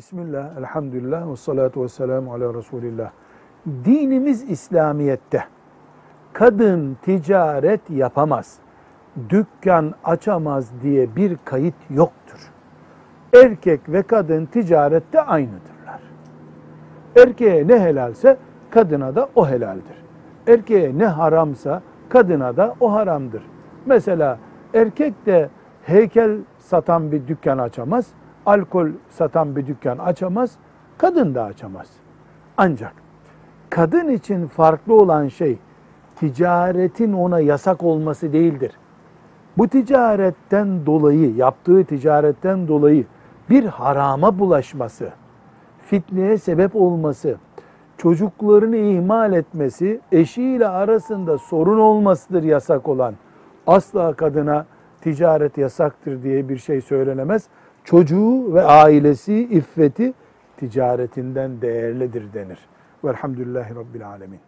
Bismillah, elhamdülillah ve salatu ve selamu ala Resulillah. Dinimiz İslamiyet'te kadın ticaret yapamaz, dükkan açamaz diye bir kayıt yoktur. Erkek ve kadın ticarette aynıdırlar. Erkeğe ne helalse kadına da o helaldir. Erkeğe ne haramsa kadına da o haramdır. Mesela erkek de heykel satan bir dükkan açamaz, alkol satan bir dükkan açamaz, kadın da açamaz. Ancak kadın için farklı olan şey ticaretin ona yasak olması değildir. Bu ticaretten dolayı, yaptığı ticaretten dolayı bir harama bulaşması, fitneye sebep olması, çocuklarını ihmal etmesi, eşiyle arasında sorun olmasıdır yasak olan. Asla kadına ticaret yasaktır diye bir şey söylenemez. Çocuğu ve ailesi, iffeti ticaretinden değerlidir denir. Velhamdülillahi Rabbil Alemin.